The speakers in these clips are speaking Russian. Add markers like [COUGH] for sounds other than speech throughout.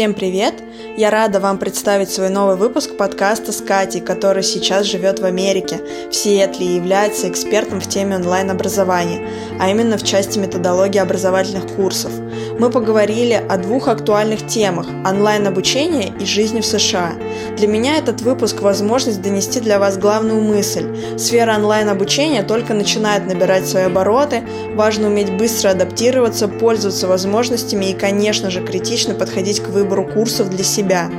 Всем привет! Я рада вам представить свой новый выпуск подкаста с Катей, который сейчас живет в Америке, в Сиэтле и является экспертом в теме онлайн-образования, а именно в части методологии образовательных курсов. Мы поговорили о двух актуальных темах – онлайн-обучение и жизни в США. Для меня этот выпуск – возможность донести для вас главную мысль. Сфера онлайн-обучения только начинает набирать свои обороты, важно уметь быстро адаптироваться, пользоваться возможностями и, конечно же, критично подходить к выбору курсов для себя.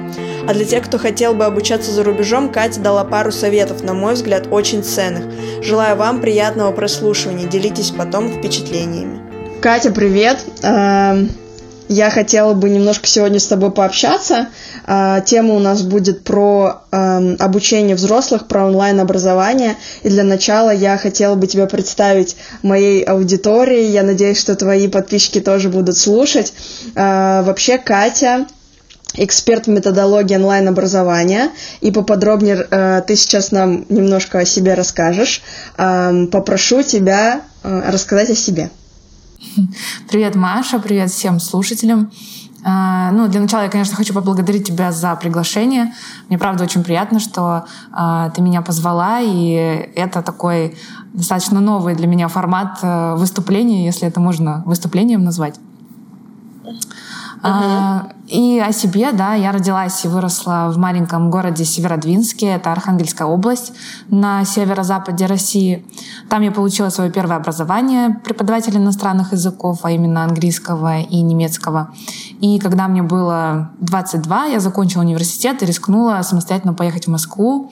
А для тех, кто хотел бы обучаться за рубежом, Катя дала пару советов, на мой взгляд, очень ценных. Желаю вам приятного прослушивания, делитесь потом впечатлениями. Катя, привет! Эм, я хотела бы немножко сегодня с тобой пообщаться. Э, тема у нас будет про эм, обучение взрослых, про онлайн-образование. И для начала я хотела бы тебя представить моей аудитории. Я надеюсь, что твои подписчики тоже будут слушать. Э, вообще, Катя эксперт в методологии онлайн-образования. И поподробнее э, ты сейчас нам немножко о себе расскажешь. Э, попрошу тебя э, рассказать о себе. [LAUGHS] Привет, Маша, привет всем слушателям. Э, ну, для начала я, конечно, хочу поблагодарить тебя за приглашение. Мне, правда, очень приятно, что э, ты меня позвала, и это такой достаточно новый для меня формат э, выступления, если это можно выступлением назвать. Uh-huh. И о себе, да, я родилась и выросла в маленьком городе Северодвинске, это Архангельская область на северо-западе России. Там я получила свое первое образование преподавателя иностранных языков, а именно английского и немецкого. И когда мне было 22, я закончила университет и рискнула самостоятельно поехать в Москву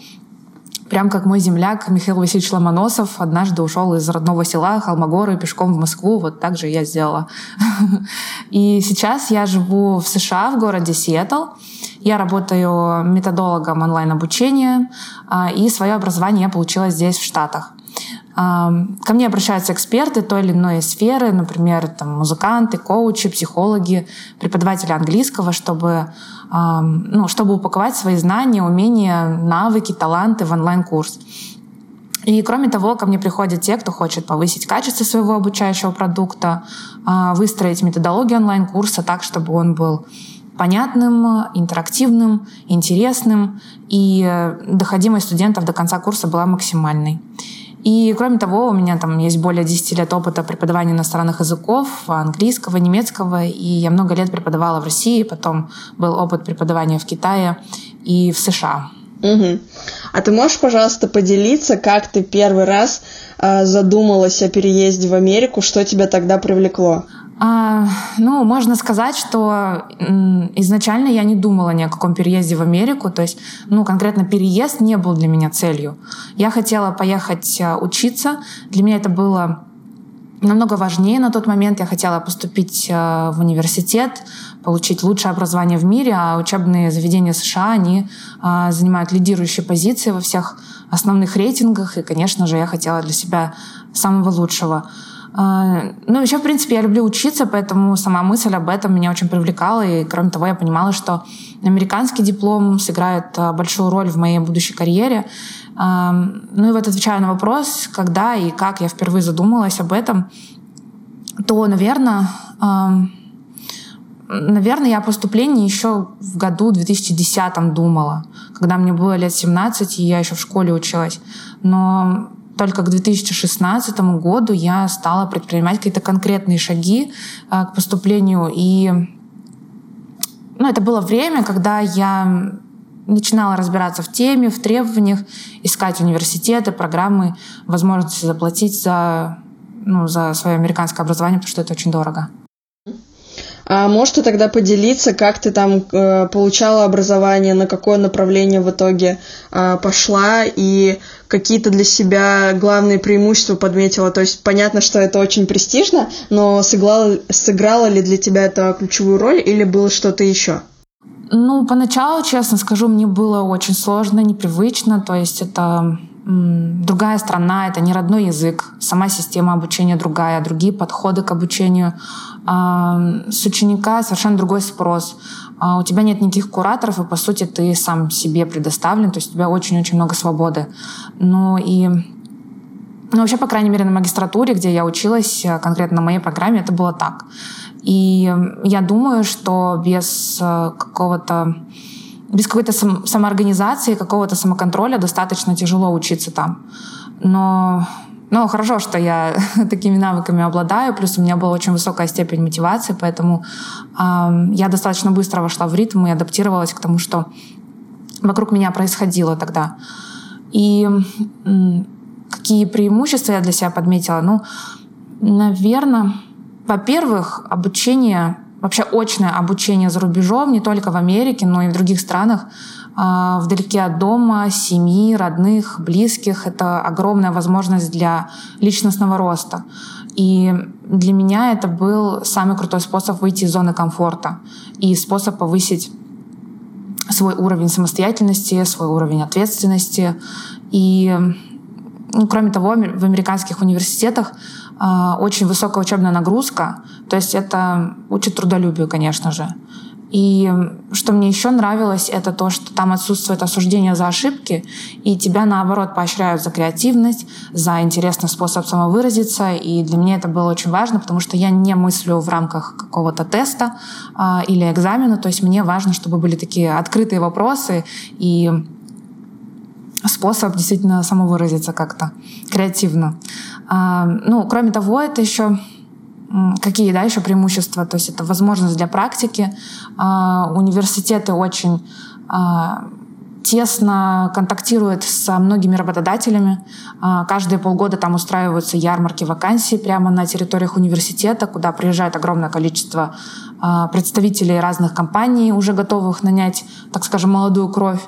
Прям как мой земляк Михаил Васильевич Ломоносов однажды ушел из родного села Холмогоры пешком в Москву. Вот так же я сделала. [LAUGHS] И сейчас я живу в США, в городе Сиэтл. Я работаю методологом онлайн-обучения, а, и свое образование я получила здесь, в Штатах. Ко мне обращаются эксперты той или иной сферы, например, там, музыканты, коучи, психологи, преподаватели английского, чтобы, ну, чтобы упаковать свои знания, умения, навыки, таланты в онлайн-курс. И кроме того, ко мне приходят те, кто хочет повысить качество своего обучающего продукта, а, выстроить методологию онлайн-курса так, чтобы он был понятным, интерактивным, интересным, и доходимость студентов до конца курса была максимальной. И кроме того, у меня там есть более 10 лет опыта преподавания иностранных языков, английского, немецкого, и я много лет преподавала в России, потом был опыт преподавания в Китае и в США. Угу. А ты можешь, пожалуйста, поделиться, как ты первый раз э, задумалась о переезде в Америку, что тебя тогда привлекло? А, ну, можно сказать, что изначально я не думала ни о каком переезде в Америку. То есть, ну, конкретно переезд не был для меня целью. Я хотела поехать а, учиться. Для меня это было намного важнее на тот момент. Я хотела поступить а, в университет, получить лучшее образование в мире, а учебные заведения США, они а, занимают лидирующие позиции во всех основных рейтингах. И, конечно же, я хотела для себя самого лучшего. А, ну, еще, в принципе, я люблю учиться, поэтому сама мысль об этом меня очень привлекала. И, кроме того, я понимала, что американский диплом сыграет а, большую роль в моей будущей карьере. А, ну и вот отвечая на вопрос, когда и как я впервые задумалась об этом, то, наверное, наверное, я о поступлении еще в году 2010 думала, когда мне было лет 17, и я еще в школе училась. Но только к 2016 году я стала предпринимать какие-то конкретные шаги э, к поступлению. И ну, это было время, когда я начинала разбираться в теме, в требованиях, искать университеты, программы, возможности заплатить за, ну, за свое американское образование, потому что это очень дорого. А можешь ты тогда поделиться, как ты там э, получала образование, на какое направление в итоге э, пошла и какие-то для себя главные преимущества подметила? То есть понятно, что это очень престижно, но сыграло, сыграло ли для тебя это ключевую роль или было что-то еще? Ну, поначалу, честно скажу, мне было очень сложно, непривычно. То есть это другая страна, это не родной язык, сама система обучения другая, другие подходы к обучению. С ученика совершенно другой спрос. А у тебя нет никаких кураторов, и, по сути, ты сам себе предоставлен, то есть у тебя очень-очень много свободы. Ну и ну, вообще, по крайней мере, на магистратуре, где я училась, конкретно на моей программе, это было так. И я думаю, что без какого-то без какой-то сам, самоорганизации, какого-то самоконтроля достаточно тяжело учиться там. Но ну, хорошо, что я [LAUGHS] такими навыками обладаю, плюс у меня была очень высокая степень мотивации, поэтому э, я достаточно быстро вошла в ритм и адаптировалась к тому, что вокруг меня происходило тогда. И э, какие преимущества я для себя подметила? Ну, наверное, во-первых, обучение, вообще очное обучение за рубежом, не только в Америке, но и в других странах, а, вдалеке от дома, семьи, родных, близких. Это огромная возможность для личностного роста. И для меня это был самый крутой способ выйти из зоны комфорта и способ повысить свой уровень самостоятельности, свой уровень ответственности. И, ну, кроме того, в американских университетах очень высокая учебная нагрузка, то есть это учит трудолюбию, конечно же. И что мне еще нравилось, это то, что там отсутствует осуждение за ошибки, и тебя, наоборот, поощряют за креативность, за интересный способ самовыразиться. И для меня это было очень важно, потому что я не мыслю в рамках какого-то теста а, или экзамена. То есть мне важно, чтобы были такие открытые вопросы и способ действительно самовыразиться как-то креативно. А, ну, кроме того, это еще какие да, еще преимущества? То есть это возможность для практики. А, университеты очень а, тесно контактируют со многими работодателями. Каждые полгода там устраиваются ярмарки вакансий прямо на территориях университета, куда приезжает огромное количество представителей разных компаний, уже готовых нанять, так скажем, молодую кровь.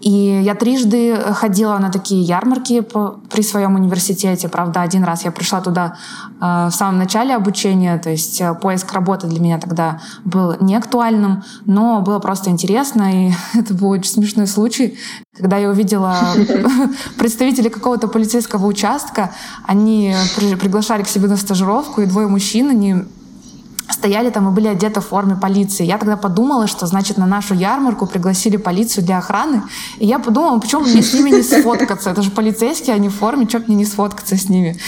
И я трижды ходила на такие ярмарки при своем университете. Правда, один раз я пришла туда э, в самом начале обучения, то есть э, поиск работы для меня тогда был не актуальным, но было просто интересно, и [LAUGHS] это был очень смешной случай, когда я увидела [LAUGHS] представителей какого-то полицейского участка, они приглашали к себе на стажировку, и двое мужчин, они стояли там и были одеты в форме полиции. Я тогда подумала, что, значит, на нашу ярмарку пригласили полицию для охраны. И я подумала, почему мне с ними не сфоткаться? Это же полицейские, они в форме, что мне не сфоткаться с ними?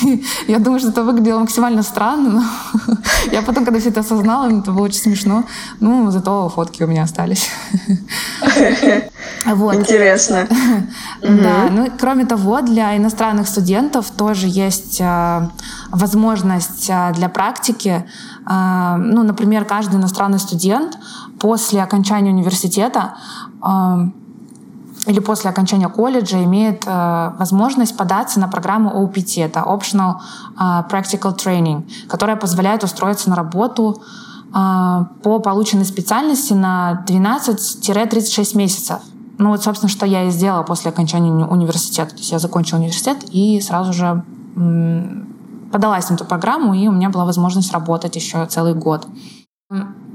[LAUGHS] я думаю, что это выглядело максимально странно. Но [LAUGHS] я потом, когда все это осознала, это было очень смешно. Ну, зато фотки у меня остались. [LAUGHS] Вот. Интересно. Да, ну кроме того, для иностранных студентов тоже есть а, возможность а, для практики. А, ну, например, каждый иностранный студент после окончания университета или после окончания колледжа имеет э, возможность податься на программу OPT, это Optional Practical Training, которая позволяет устроиться на работу по полученной специальности на 12-36 месяцев. Ну вот, собственно, что я и сделала после окончания уни- университета. То есть я закончила университет и сразу же подалась на эту программу, и у меня была возможность работать еще целый год.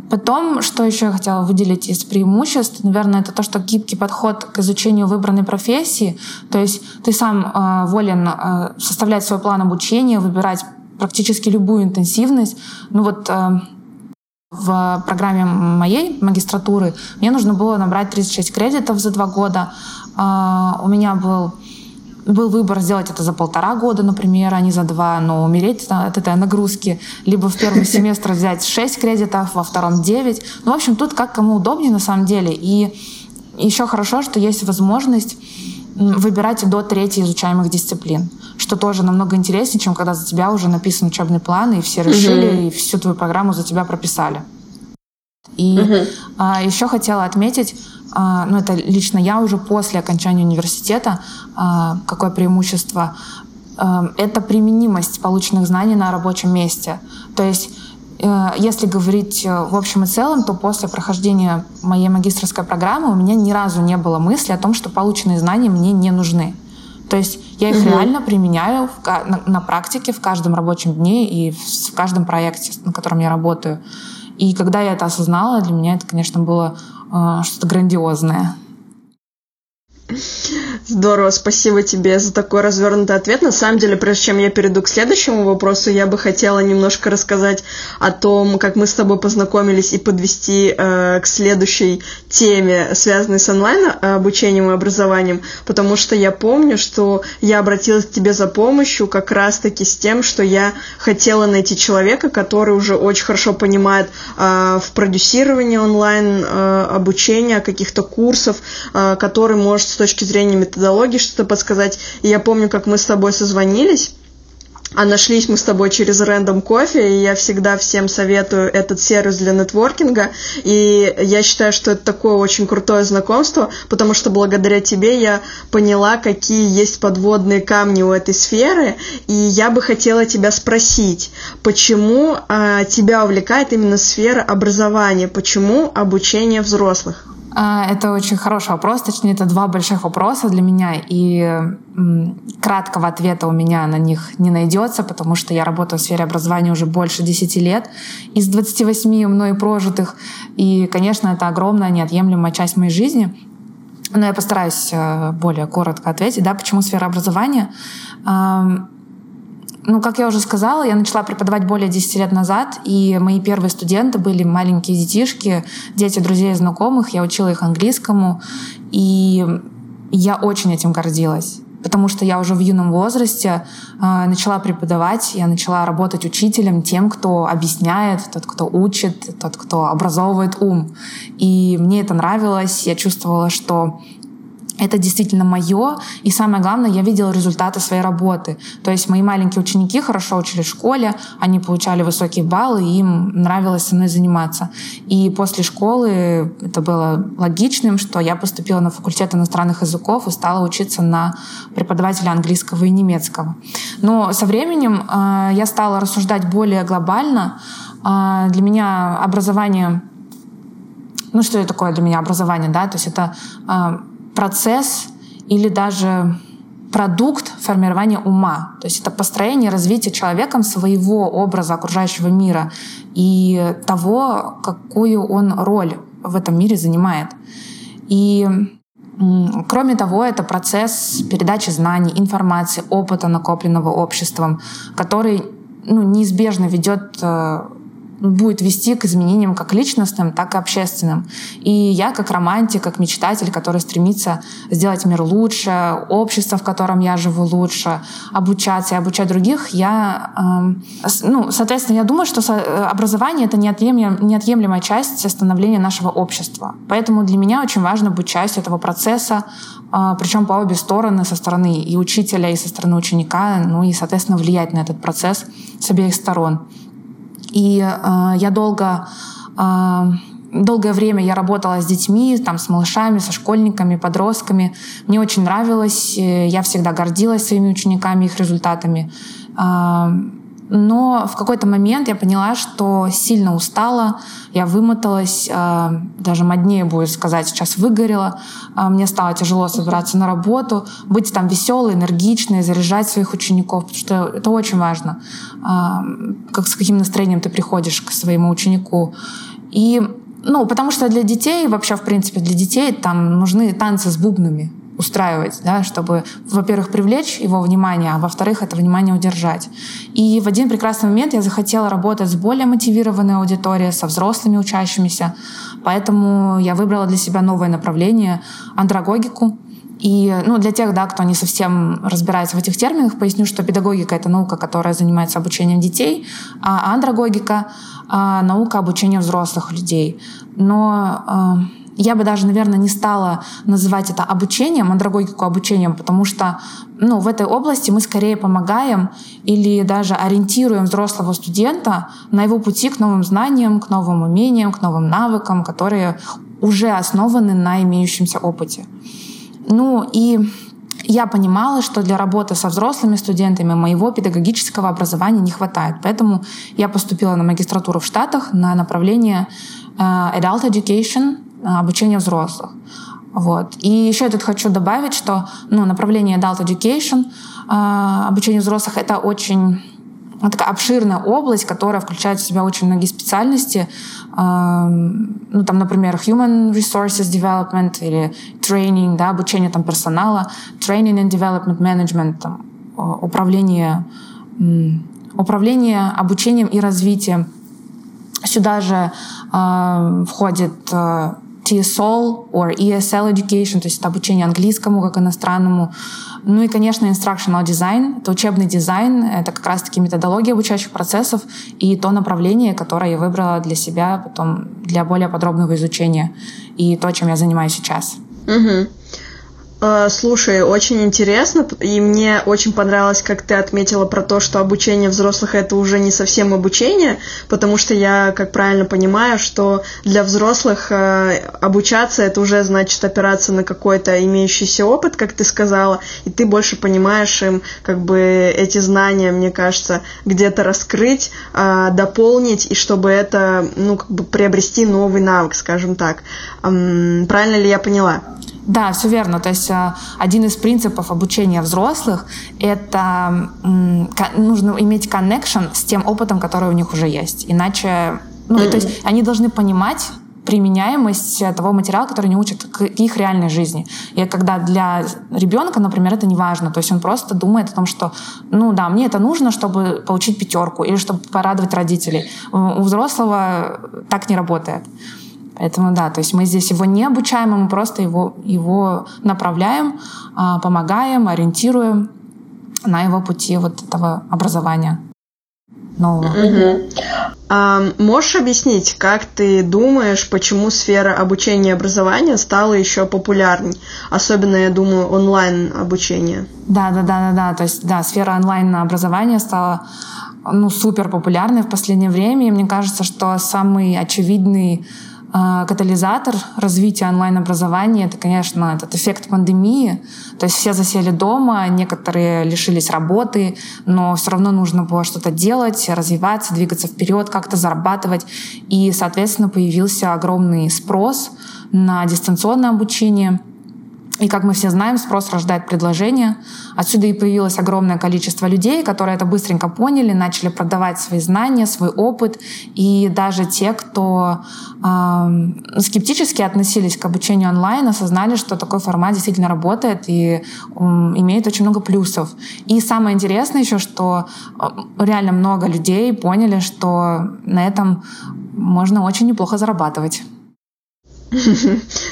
Потом, что еще я хотела выделить из преимуществ, наверное, это то, что гибкий подход к изучению выбранной профессии. То есть ты сам э, волен э, составлять свой план обучения, выбирать практически любую интенсивность. Ну вот э, в программе моей магистратуры мне нужно было набрать 36 кредитов за два года. А, у меня был был выбор сделать это за полтора года, например, а не за два, но умереть от этой нагрузки. Либо в первый [LAUGHS] семестр взять 6 кредитов, во втором 9. Ну, в общем, тут как кому удобнее на самом деле. И еще хорошо, что есть возможность выбирать до трети изучаемых дисциплин, что тоже намного интереснее, чем когда за тебя уже написан учебный план, и все решили, угу. и всю твою программу за тебя прописали. И угу. а, еще хотела отметить, а, ну это лично я уже после окончания университета, а, какое преимущество, а, это применимость полученных знаний на рабочем месте. То есть Э, если говорить э, в общем и целом, то после прохождения моей магистрской программы у меня ни разу не было мысли о том, что полученные знания мне не нужны. То есть я их угу. реально применяю в, на, на практике в каждом рабочем дне и в, в каждом проекте, на котором я работаю. И когда я это осознала, для меня это, конечно, было что-то грандиозное. Здорово, спасибо тебе за такой развернутый ответ. На самом деле, прежде чем я перейду к следующему вопросу, я бы хотела немножко рассказать о том, как мы с тобой познакомились и подвести э, к следующей теме, связанной с онлайн обучением и образованием, потому что я помню, что я обратилась к тебе за помощью как раз-таки с тем, что я хотела найти человека, который уже очень хорошо понимает э, в продюсировании онлайн э, обучения, каких-то курсов, э, который может с точки зрения методологии что-то подсказать. И я помню, как мы с тобой созвонились, а нашлись мы с тобой через Random Coffee, и я всегда всем советую этот сервис для нетворкинга, и я считаю, что это такое очень крутое знакомство, потому что благодаря тебе я поняла, какие есть подводные камни у этой сферы, и я бы хотела тебя спросить, почему а, тебя увлекает именно сфера образования, почему обучение взрослых? А, это очень хороший вопрос, точнее, это два больших вопроса для меня, и краткого ответа у меня на них не найдется, потому что я работаю в сфере образования уже больше 10 лет из 28 мной прожитых, и, конечно, это огромная неотъемлемая часть моей жизни, но я постараюсь э, более коротко ответить, да, почему сфера образования. Ну, как я уже сказала, я начала преподавать более 10 лет назад, и мои первые студенты были маленькие детишки, дети друзей и знакомых. Я учила их английскому, и я очень этим гордилась потому что я уже в юном возрасте э, начала преподавать, я начала работать учителем, тем, кто объясняет, тот, кто учит, тот, кто образовывает ум. И мне это нравилось, я чувствовала, что это действительно мое, и самое главное, я видела результаты своей работы. То есть мои маленькие ученики хорошо учились в школе, они получали высокие баллы, и им нравилось со мной заниматься. И после школы это было логичным, что я поступила на факультет иностранных языков и стала учиться на преподавателя английского и немецкого. Но со временем э, я стала рассуждать более глобально. Э, для меня образование ну, что это такое для меня образование, да, то есть это э, процесс или даже продукт формирования ума. То есть это построение, развитие человеком своего образа окружающего мира и того, какую он роль в этом мире занимает. И Кроме того, это процесс передачи знаний, информации, опыта, накопленного обществом, который ну, неизбежно ведет э, будет вести к изменениям как личностным, так и общественным. И я как романтик, как мечтатель, который стремится сделать мир лучше, общество, в котором я живу лучше, обучаться и обучать других, я, э, ну, соответственно, я думаю, что образование — это неотъемлем, неотъемлемая часть становления нашего общества. Поэтому для меня очень важно быть частью этого процесса, э, причем по обе стороны, со стороны и учителя, и со стороны ученика, ну и, соответственно, влиять на этот процесс с обеих сторон. И э, я долго э, долгое время я работала с детьми, там, с малышами, со школьниками, подростками. Мне очень нравилось, э, я всегда гордилась своими учениками, их результатами. Но в какой-то момент я поняла, что сильно устала, я вымоталась, э, даже моднее будет сказать, сейчас выгорела. Э, мне стало тяжело собираться на работу, быть там веселой, энергичной, заряжать своих учеников, потому что это очень важно, э, как с каким настроением ты приходишь к своему ученику. И ну, потому что для детей, вообще, в принципе, для детей там нужны танцы с бубнами устраивать, да, чтобы, во-первых, привлечь его внимание, а во-вторых, это внимание удержать. И в один прекрасный момент я захотела работать с более мотивированной аудиторией, со взрослыми учащимися, поэтому я выбрала для себя новое направление — андрогогику. И ну, для тех, да, кто не совсем разбирается в этих терминах, поясню, что педагогика — это наука, которая занимается обучением детей, а андрогогика — наука обучения взрослых людей. Но а, я бы даже, наверное, не стала называть это обучением, андрогогику обучением, потому что ну, в этой области мы скорее помогаем или даже ориентируем взрослого студента на его пути к новым знаниям, к новым умениям, к новым навыкам, которые уже основаны на имеющемся опыте. Ну и я понимала, что для работы со взрослыми студентами моего педагогического образования не хватает. Поэтому я поступила на магистратуру в Штатах на направление э, Adult Education, обучения взрослых. Вот. И еще я тут хочу добавить, что ну, направление Adult Education, э, обучение взрослых, это очень такая обширная область, которая включает в себя очень многие специальности. Э, ну, там, например, human resources development или training, да, обучение там персонала, training and development management, там, управление, управление обучением и развитием. Сюда же э, входит э, TESOL or ESL education, то есть это обучение английскому как иностранному. Ну и, конечно, instructional design, это учебный дизайн, это как раз-таки методология обучающих процессов и то направление, которое я выбрала для себя потом для более подробного изучения и то, чем я занимаюсь сейчас. Угу. Э, слушай, очень интересно, и мне очень понравилось, как ты отметила про то, что обучение взрослых это уже не совсем обучение, потому что я, как правильно понимаю, что для взрослых э, обучаться это уже значит опираться на какой-то имеющийся опыт, как ты сказала, и ты больше понимаешь им как бы эти знания, мне кажется, где-то раскрыть, э, дополнить, и чтобы это, ну, как бы приобрести новый навык, скажем так. Правильно ли я поняла? Да, все верно. То есть э, один из принципов обучения взрослых — это нужно иметь connection с тем опытом, который у них уже есть. Иначе, ну, mm-hmm. то есть они должны понимать, применяемость того материала, который они учат к их реальной жизни. И когда для ребенка, например, это не важно, то есть он просто думает о том, что, ну да, мне это нужно, чтобы получить пятерку или чтобы порадовать родителей. У взрослого так не работает. Поэтому да, то есть мы здесь его не обучаем, мы просто его, его направляем, а, помогаем, ориентируем на его пути вот этого образования нового. Угу. А, можешь объяснить, как ты думаешь, почему сфера обучения и образования стала еще популярней? Особенно, я думаю, онлайн обучение. Да, да, да, да, да. То есть, да, сфера онлайн образования стала ну, супер популярной в последнее время. И мне кажется, что самый очевидный катализатор развития онлайн-образования — это, конечно, этот эффект пандемии. То есть все засели дома, некоторые лишились работы, но все равно нужно было что-то делать, развиваться, двигаться вперед, как-то зарабатывать. И, соответственно, появился огромный спрос на дистанционное обучение — и как мы все знаем, спрос рождает предложение. Отсюда и появилось огромное количество людей, которые это быстренько поняли, начали продавать свои знания, свой опыт. И даже те, кто э, скептически относились к обучению онлайн, осознали, что такой формат действительно работает и э, имеет очень много плюсов. И самое интересное еще, что реально много людей поняли, что на этом можно очень неплохо зарабатывать.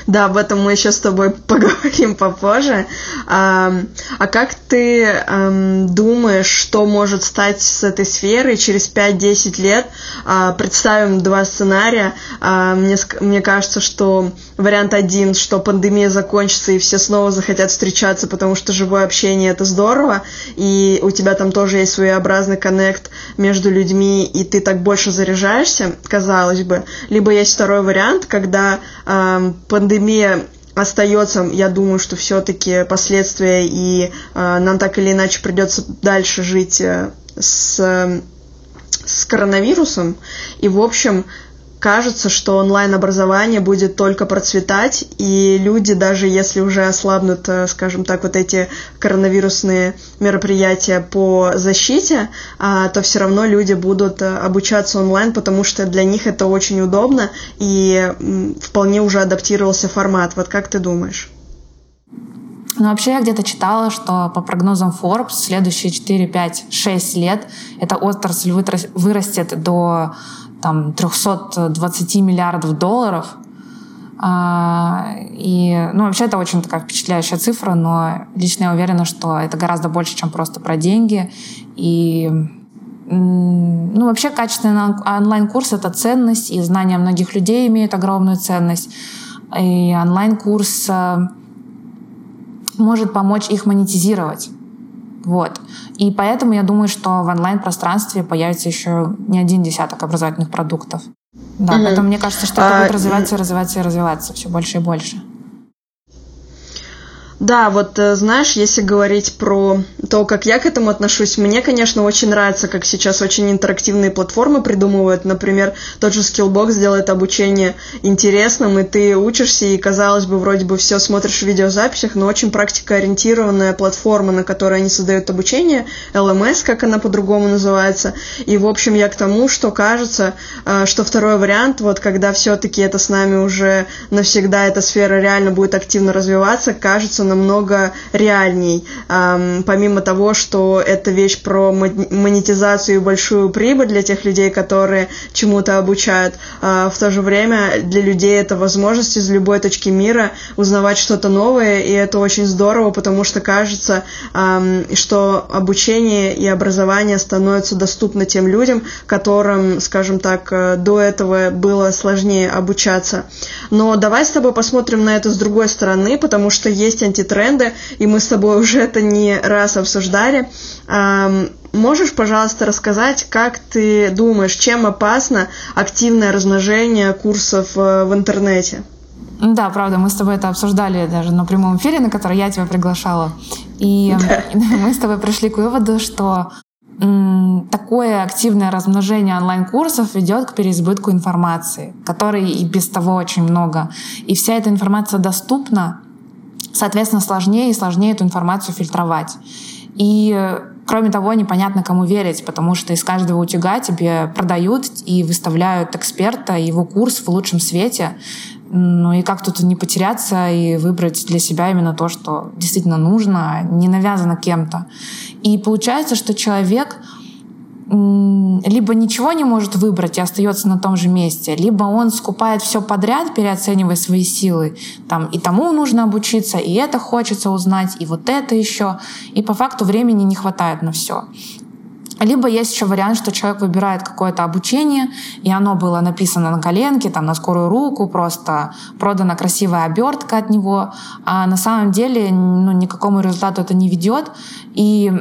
Да, об этом мы еще с тобой [LAUGHS] поговорим попозже. А, а как ты эм, думаешь, что может стать с этой сферой через 5-10 лет? А, представим два сценария. А, мне, мне кажется, что вариант один, что пандемия закончится и все снова захотят встречаться, потому что живое общение это здорово, и у тебя там тоже есть своеобразный коннект между людьми, и ты так больше заряжаешься, казалось бы. Либо есть второй вариант, когда э, пандемия остается, я думаю, что все-таки последствия, и э, нам так или иначе придется дальше жить э, с, с коронавирусом. И, в общем, кажется, что онлайн-образование будет только процветать, и люди, даже если уже ослабнут, э, скажем так, вот эти коронавирусные мероприятия по защите, а, то все равно люди будут э, обучаться онлайн, потому что для них это очень удобно, и вполне уже адаптировался формат. Вот как ты думаешь? Ну, вообще я где-то читала, что по прогнозам Forbes следующие 4, 5, 6 лет эта отрасль вырастет до там 320 миллиардов долларов. А, и, ну, вообще это очень такая впечатляющая цифра, но лично я уверена, что это гораздо больше, чем просто про деньги. И ну, вообще качественный онлайн-курс — это ценность, и знания многих людей имеют огромную ценность. И онлайн-курс э, может помочь их монетизировать. Вот. И поэтому я думаю, что в онлайн-пространстве появится еще не один десяток образовательных продуктов. Да, угу. поэтому мне кажется, что это а, будет развиваться, развиваться и развиваться все больше и больше. Да, вот э, знаешь, если говорить про то, как я к этому отношусь, мне, конечно, очень нравится, как сейчас очень интерактивные платформы придумывают. Например, тот же Skillbox делает обучение интересным, и ты учишься, и, казалось бы, вроде бы все смотришь в видеозаписях, но очень практикоориентированная платформа, на которой они создают обучение, LMS, как она по-другому называется. И, в общем, я к тому, что кажется, э, что второй вариант, вот когда все-таки это с нами уже навсегда, эта сфера реально будет активно развиваться, кажется намного реальней. Помимо того, что это вещь про монетизацию и большую прибыль для тех людей, которые чему-то обучают, а, в то же время для людей это возможность из любой точки мира узнавать что-то новое, и это очень здорово, потому что кажется, что обучение и образование становятся доступны тем людям, которым, скажем так, э, до этого было сложнее обучаться. Но давай с тобой посмотрим на это с другой стороны, потому что есть антитренды, и мы с тобой уже это не раз обсуждали. Можешь, пожалуйста, рассказать, как ты думаешь, чем опасно активное размножение курсов э, в интернете? Да, правда, мы с тобой это обсуждали даже на прямом эфире, на который я тебя приглашала. И [LAUGHS] да. [LAUGHS] мы с тобой пришли к выводу, что такое активное размножение онлайн-курсов ведет к переизбытку информации, которой и без того очень много. И вся эта информация доступна, соответственно, сложнее и сложнее эту информацию фильтровать. И Кроме того, непонятно, кому верить, потому что из каждого утюга тебе продают и выставляют эксперта, его курс в лучшем свете. Ну и как тут не потеряться и выбрать для себя именно то, что действительно нужно, не навязано кем-то. И получается, что человек либо ничего не может выбрать и остается на том же месте, либо он скупает все подряд, переоценивая свои силы. Там и тому нужно обучиться, и это хочется узнать, и вот это еще. И по факту времени не хватает на все. Либо есть еще вариант, что человек выбирает какое-то обучение, и оно было написано на коленке, там, на скорую руку, просто продана красивая обертка от него, а на самом деле ну, никакому результату это не ведет. И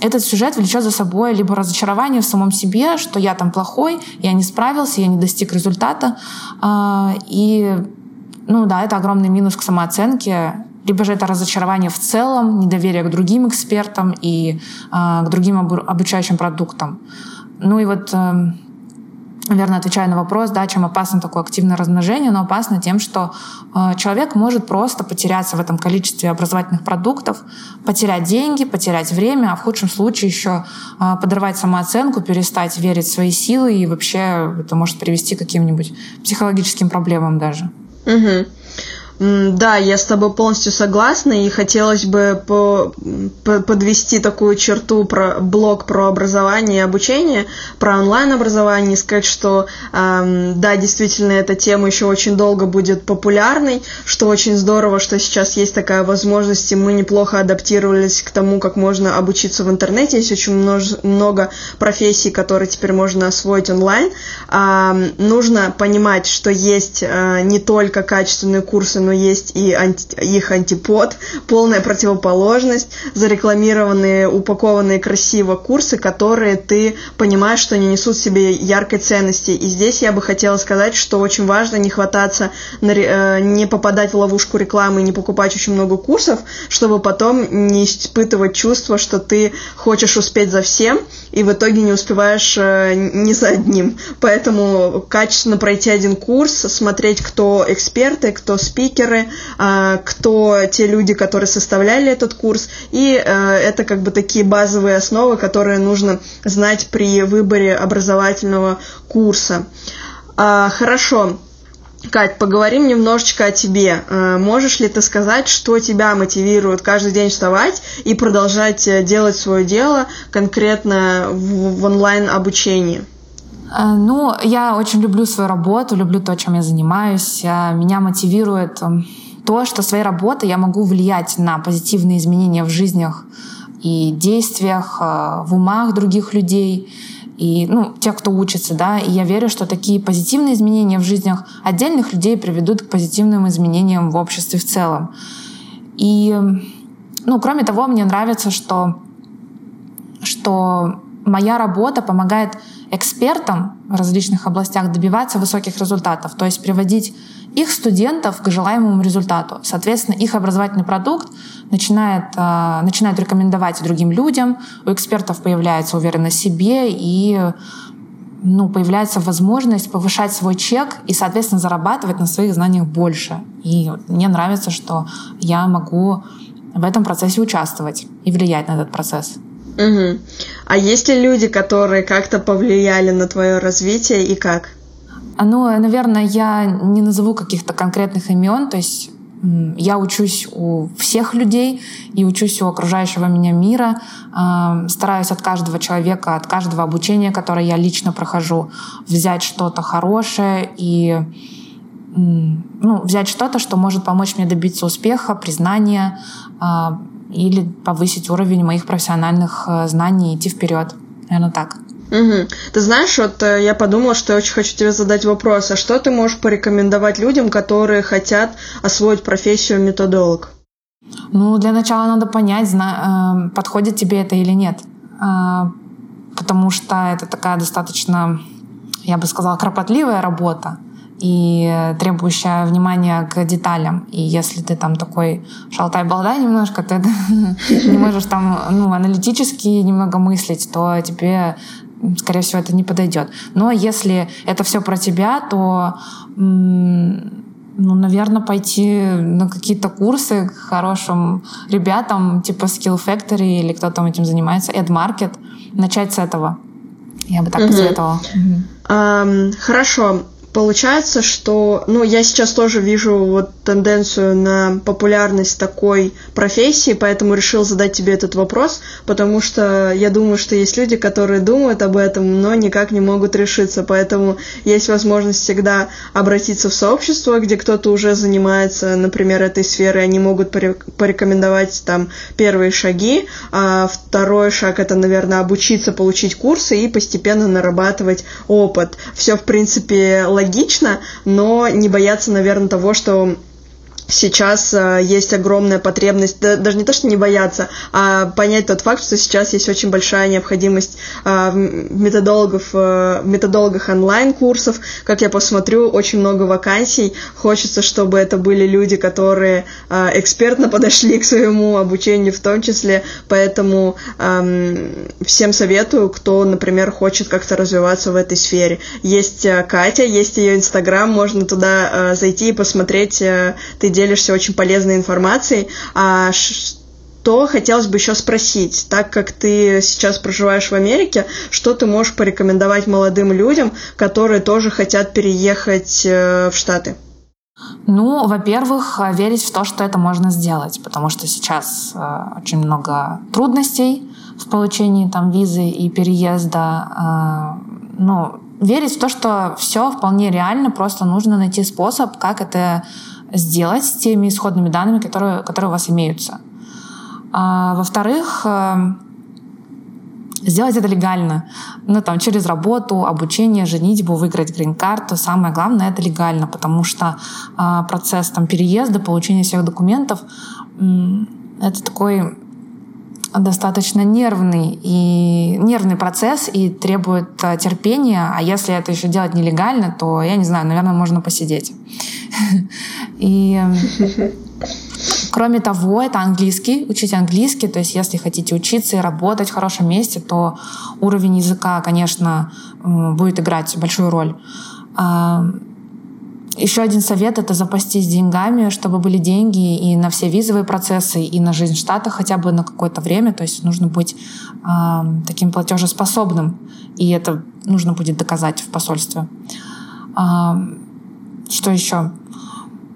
этот сюжет влечет за собой либо разочарование в самом себе, что я там плохой, я не справился, я не достиг результата. А, и, ну да, это огромный минус к самооценке. Либо же это разочарование в целом, недоверие к другим экспертам и а, к другим обучающим продуктам. Ну и вот наверное, отвечая на вопрос, да, чем опасно такое активное размножение, но опасно тем, что э, человек может просто потеряться в этом количестве образовательных продуктов, потерять деньги, потерять время, а в худшем случае еще э, подорвать самооценку, перестать верить в свои силы, и вообще это может привести к каким-нибудь психологическим проблемам даже. Угу. Да, я с тобой полностью согласна, и хотелось бы по, по, подвести такую черту про блок про образование и обучение, про онлайн-образование, и сказать, что эм, да, действительно, эта тема еще очень долго будет популярной, что очень здорово, что сейчас есть такая возможность, и мы неплохо адаптировались к тому, как можно обучиться в интернете, есть очень множ, много профессий, которые теперь можно освоить онлайн. Эм, нужно понимать, что есть э, не только качественные курсы, но есть и анти, их антипод, полная противоположность, зарекламированные, упакованные красиво курсы, которые ты понимаешь, что они несут в себе яркой ценности. И здесь я бы хотела сказать, что очень важно не хвататься, э, не попадать в ловушку рекламы не покупать очень много курсов, чтобы потом не испытывать чувство, что ты хочешь успеть за всем, и в итоге не успеваешь э, ни за одним. Поэтому качественно пройти один курс, смотреть, кто эксперты, кто спикеры, э, кто те люди, которые составляли этот курс, и э, это как бы такие базовые основы, которые нужно знать при выборе образовательного курса. Хорошо. Кать, поговорим немножечко о тебе. Э, можешь ли ты сказать, что тебя мотивирует каждый день вставать и продолжать э, делать свое дело конкретно в, в онлайн-обучении? Э, ну, я очень люблю свою работу, люблю то, чем я занимаюсь. Меня мотивирует то, что своей работой я могу влиять на позитивные изменения в жизнях и действиях, в умах других людей и ну, тех, кто учится, да, и я верю, что такие позитивные изменения в жизнях отдельных людей приведут к позитивным изменениям в обществе в целом. И, ну, кроме того, мне нравится, что, что моя работа помогает экспертам в различных областях добиваться высоких результатов, то есть приводить их студентов к желаемому результату. Соответственно, их образовательный продукт начинает, э, начинает рекомендовать другим людям, у экспертов появляется уверенность в себе и ну, появляется возможность повышать свой чек и, соответственно, зарабатывать на своих знаниях больше. И мне нравится, что я могу в этом процессе участвовать и влиять на этот процесс. Угу. А есть ли люди, которые как-то повлияли на твое развитие и как? Ну, наверное, я не назову каких-то конкретных имен, то есть я учусь у всех людей и учусь у окружающего меня мира. Стараюсь от каждого человека, от каждого обучения, которое я лично прохожу, взять что-то хорошее и ну, взять что-то, что может помочь мне добиться успеха, признания а, или повысить уровень моих профессиональных э, знаний и идти вперед. Наверное, так. Угу. Ты знаешь, вот э, я подумала, что я очень хочу тебе задать вопрос. А что ты можешь порекомендовать людям, которые хотят освоить профессию методолог? Ну, для начала надо понять, зна- э, подходит тебе это или нет. Э, потому что это такая достаточно, я бы сказала, кропотливая работа и требующая внимания к деталям. И если ты там такой шалтай-балдай немножко, ты [LAUGHS] не можешь там ну, аналитически немного мыслить, то тебе скорее всего, это не подойдет. Но если это все про тебя, то ну, наверное, пойти на какие-то курсы к хорошим ребятам, типа Skill Factory или кто там этим занимается, AdMarket, начать с этого. Я бы так угу. посоветовала. Um, хорошо. Получается, что, ну, я сейчас тоже вижу вот тенденцию на популярность такой профессии, поэтому решил задать тебе этот вопрос, потому что я думаю, что есть люди, которые думают об этом, но никак не могут решиться, поэтому есть возможность всегда обратиться в сообщество, где кто-то уже занимается, например, этой сферой, они могут порекомендовать там первые шаги, а второй шаг это, наверное, обучиться, получить курсы и постепенно нарабатывать опыт. Все, в принципе, логично логично, но не бояться, наверное, того, что сейчас э, есть огромная потребность, да, даже не то, что не бояться, а понять тот факт, что сейчас есть очень большая необходимость э, в методологов, э, методологах онлайн-курсов. Как я посмотрю, очень много вакансий. Хочется, чтобы это были люди, которые экспертно подошли к своему обучению в том числе. Поэтому э, всем советую, кто, например, хочет как-то развиваться в этой сфере. Есть Катя, есть ее инстаграм, можно туда зайти и посмотреть. Ты делишься очень полезной информацией. А что хотелось бы еще спросить, так как ты сейчас проживаешь в Америке, что ты можешь порекомендовать молодым людям, которые тоже хотят переехать э, в Штаты? Ну, во-первых, верить в то, что это можно сделать, потому что сейчас э, очень много трудностей в получении там визы и переезда. Э, ну, верить в то, что все вполне реально, просто нужно найти способ, как это сделать с теми исходными данными, которые, которые у вас имеются. А, во-вторых, э, сделать это легально. Ну, там, через работу, обучение, женитьбу, выиграть грин-карту. Самое главное — это легально, потому что э, процесс там, переезда, получения всех документов это такой достаточно нервный и нервный процесс и требует э, терпения. А если это еще делать нелегально, то я не знаю, наверное, можно посидеть. [LAUGHS] И Кроме того, это английский, учить английский, то есть если хотите учиться и работать в хорошем месте, то уровень языка, конечно, будет играть большую роль. Еще один совет — это запастись деньгами, чтобы были деньги и на все визовые процессы, и на жизнь в Штатах хотя бы на какое-то время. То есть нужно быть э, таким платежеспособным, и это нужно будет доказать в посольстве. Э, что еще?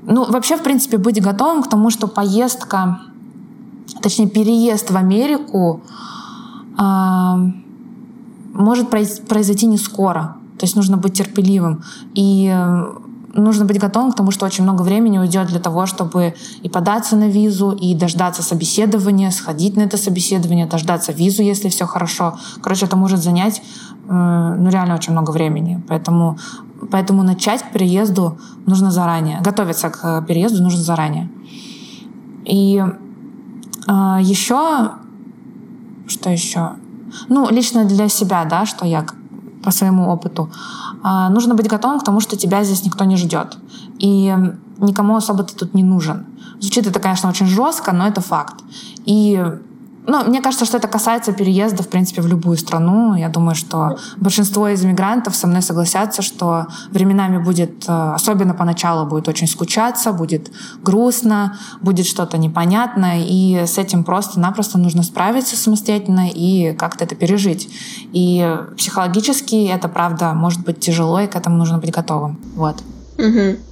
Ну, вообще, в принципе, быть готовым к тому, что поездка, точнее, переезд в Америку э, может произойти не скоро. То есть нужно быть терпеливым. И нужно быть готовым к тому, что очень много времени уйдет для того, чтобы и податься на визу, и дождаться собеседования, сходить на это собеседование, дождаться визу, если все хорошо. Короче, это может занять э, ну, реально очень много времени. Поэтому, поэтому начать к переезду нужно заранее. Готовиться к переезду нужно заранее. И э, еще... Что еще? Ну, лично для себя, да, что я по своему опыту. А, нужно быть готовым к тому, что тебя здесь никто не ждет. И никому особо ты тут не нужен. Звучит это, конечно, очень жестко, но это факт. И ну, мне кажется, что это касается переезда, в принципе, в любую страну. Я думаю, что большинство из иммигрантов со мной согласятся, что временами будет, э, особенно поначалу, будет очень скучаться, будет грустно, будет что-то непонятное, и с этим просто-напросто нужно справиться самостоятельно и как-то это пережить. И психологически это, правда, может быть тяжело, и к этому нужно быть готовым. Вот. Угу.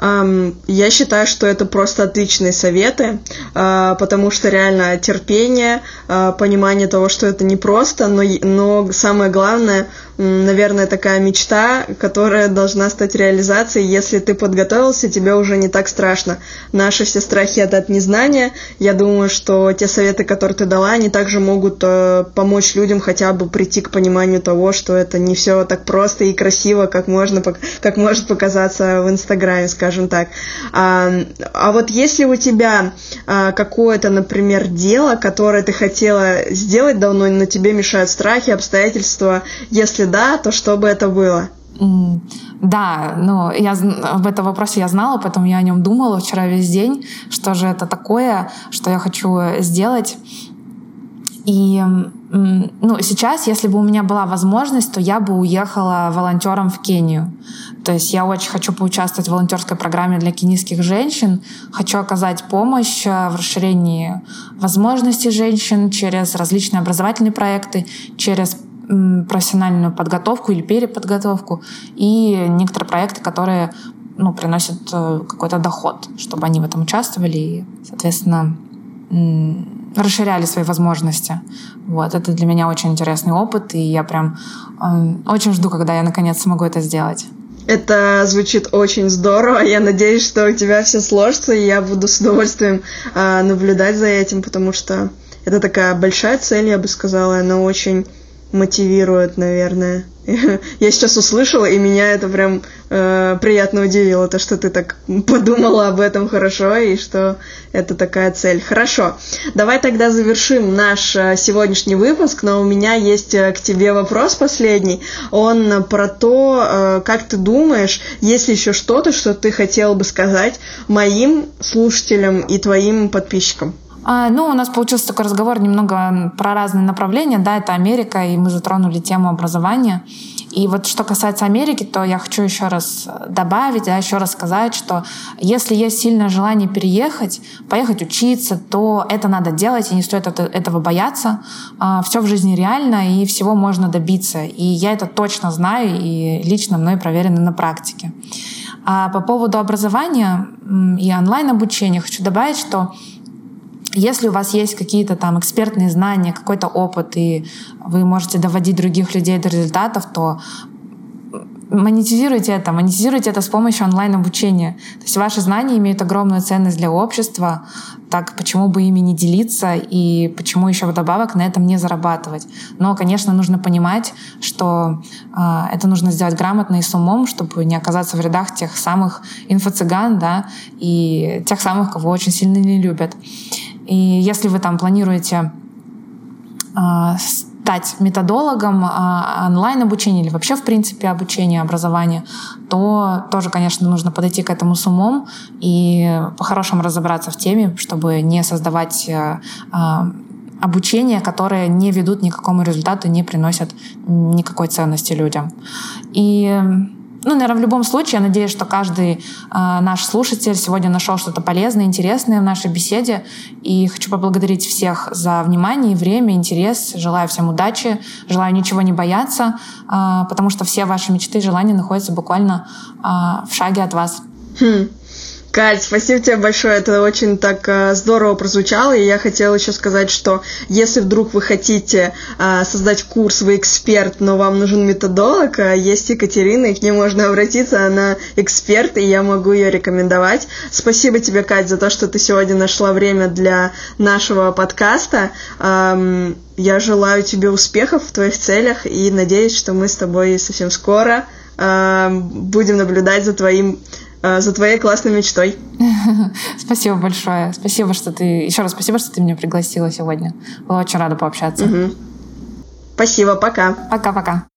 Я считаю, что это просто отличные советы, а, потому что реально терпение, а, понимание того, что это непросто, но, но самое главное наверное, такая мечта, которая должна стать реализацией. Если ты подготовился, тебе уже не так страшно. Наши все страхи это от незнания. Я думаю, что те советы, которые ты дала, они также могут э, помочь людям хотя бы прийти к пониманию того, что это не все так просто и красиво, как можно, как может показаться в Инстаграме, скажем так. А, а вот если у тебя а, какое-то, например, дело, которое ты хотела сделать давно, но тебе мешают страхи, обстоятельства, если да, то что бы это было? Да, ну, я в этом вопросе я знала, поэтому я о нем думала вчера весь день, что же это такое, что я хочу сделать. И ну, сейчас, если бы у меня была возможность, то я бы уехала волонтером в Кению. То есть я очень хочу поучаствовать в волонтерской программе для кенийских женщин, хочу оказать помощь э, в расширении возможностей женщин через различные образовательные проекты, через профессиональную подготовку или переподготовку и некоторые проекты, которые ну, приносят э, какой-то доход, чтобы они в этом участвовали и, соответственно, расширяли свои возможности. Вот, это для меня очень интересный опыт, и я прям э, очень жду, когда я наконец смогу это сделать. Это звучит очень здорово. Я надеюсь, что у тебя все сложится, и я буду с удовольствием э, наблюдать за этим, потому что это такая большая цель, я бы сказала, она очень мотивирует, наверное. [LAUGHS] Я сейчас услышала, и меня это прям э, приятно удивило, то, что ты так подумала об этом хорошо, и что это такая цель. Хорошо, давай тогда завершим наш э, сегодняшний выпуск, но у меня есть э, к тебе вопрос последний. Он про то, э, как ты думаешь, есть ли еще что-то, что ты хотел бы сказать моим слушателям и твоим подписчикам? А, ну, у нас получился такой разговор немного про разные направления. Да, это Америка, и мы затронули тему образования. И вот что касается Америки, то я хочу еще раз добавить, да, еще раз сказать, что если есть сильное желание переехать, поехать учиться, то это надо делать, и не стоит этого бояться. А, Все в жизни реально, и всего можно добиться. И я это точно знаю, и лично мной проверено на практике. А по поводу образования и онлайн-обучения хочу добавить, что если у вас есть какие-то там экспертные знания, какой-то опыт, и вы можете доводить других людей до результатов, то монетизируйте это, монетизируйте это с помощью онлайн-обучения. То есть ваши знания имеют огромную ценность для общества, так почему бы ими не делиться и почему еще вдобавок на этом не зарабатывать. Но, конечно, нужно понимать, что э, это нужно сделать грамотно и с умом, чтобы не оказаться в рядах тех самых инфо-цыган, да, и тех самых, кого очень сильно не любят. И если вы там планируете а, стать методологом а, онлайн-обучения или вообще, в принципе, обучения, образования, то тоже, конечно, нужно подойти к этому с умом и по-хорошему разобраться в теме, чтобы не создавать а, обучения, которые не ведут ни к какому результату, не приносят никакой ценности людям. И ну, наверное, в любом случае, я надеюсь, что каждый э, наш слушатель сегодня нашел что-то полезное, интересное в нашей беседе. И хочу поблагодарить всех за внимание, время, интерес. Желаю всем удачи, желаю ничего не бояться, э, потому что все ваши мечты и желания находятся буквально э, в шаге от вас. Хм. Кать, спасибо тебе большое, это очень так э, здорово прозвучало, и я хотела еще сказать, что если вдруг вы хотите э, создать курс, вы эксперт, но вам нужен методолог, э, есть Екатерина, и к ней можно обратиться, она эксперт, и я могу ее рекомендовать. Спасибо тебе, Кать, за то, что ты сегодня нашла время для нашего подкаста. Я желаю тебе успехов в твоих целях, и надеюсь, что мы с тобой совсем скоро будем наблюдать за твоим за твоей классной мечтой. [LAUGHS] Спасибо большое. Спасибо, что ты... Еще раз спасибо, что ты меня пригласила сегодня. Была очень рада пообщаться. Угу. Спасибо, пока. Пока-пока.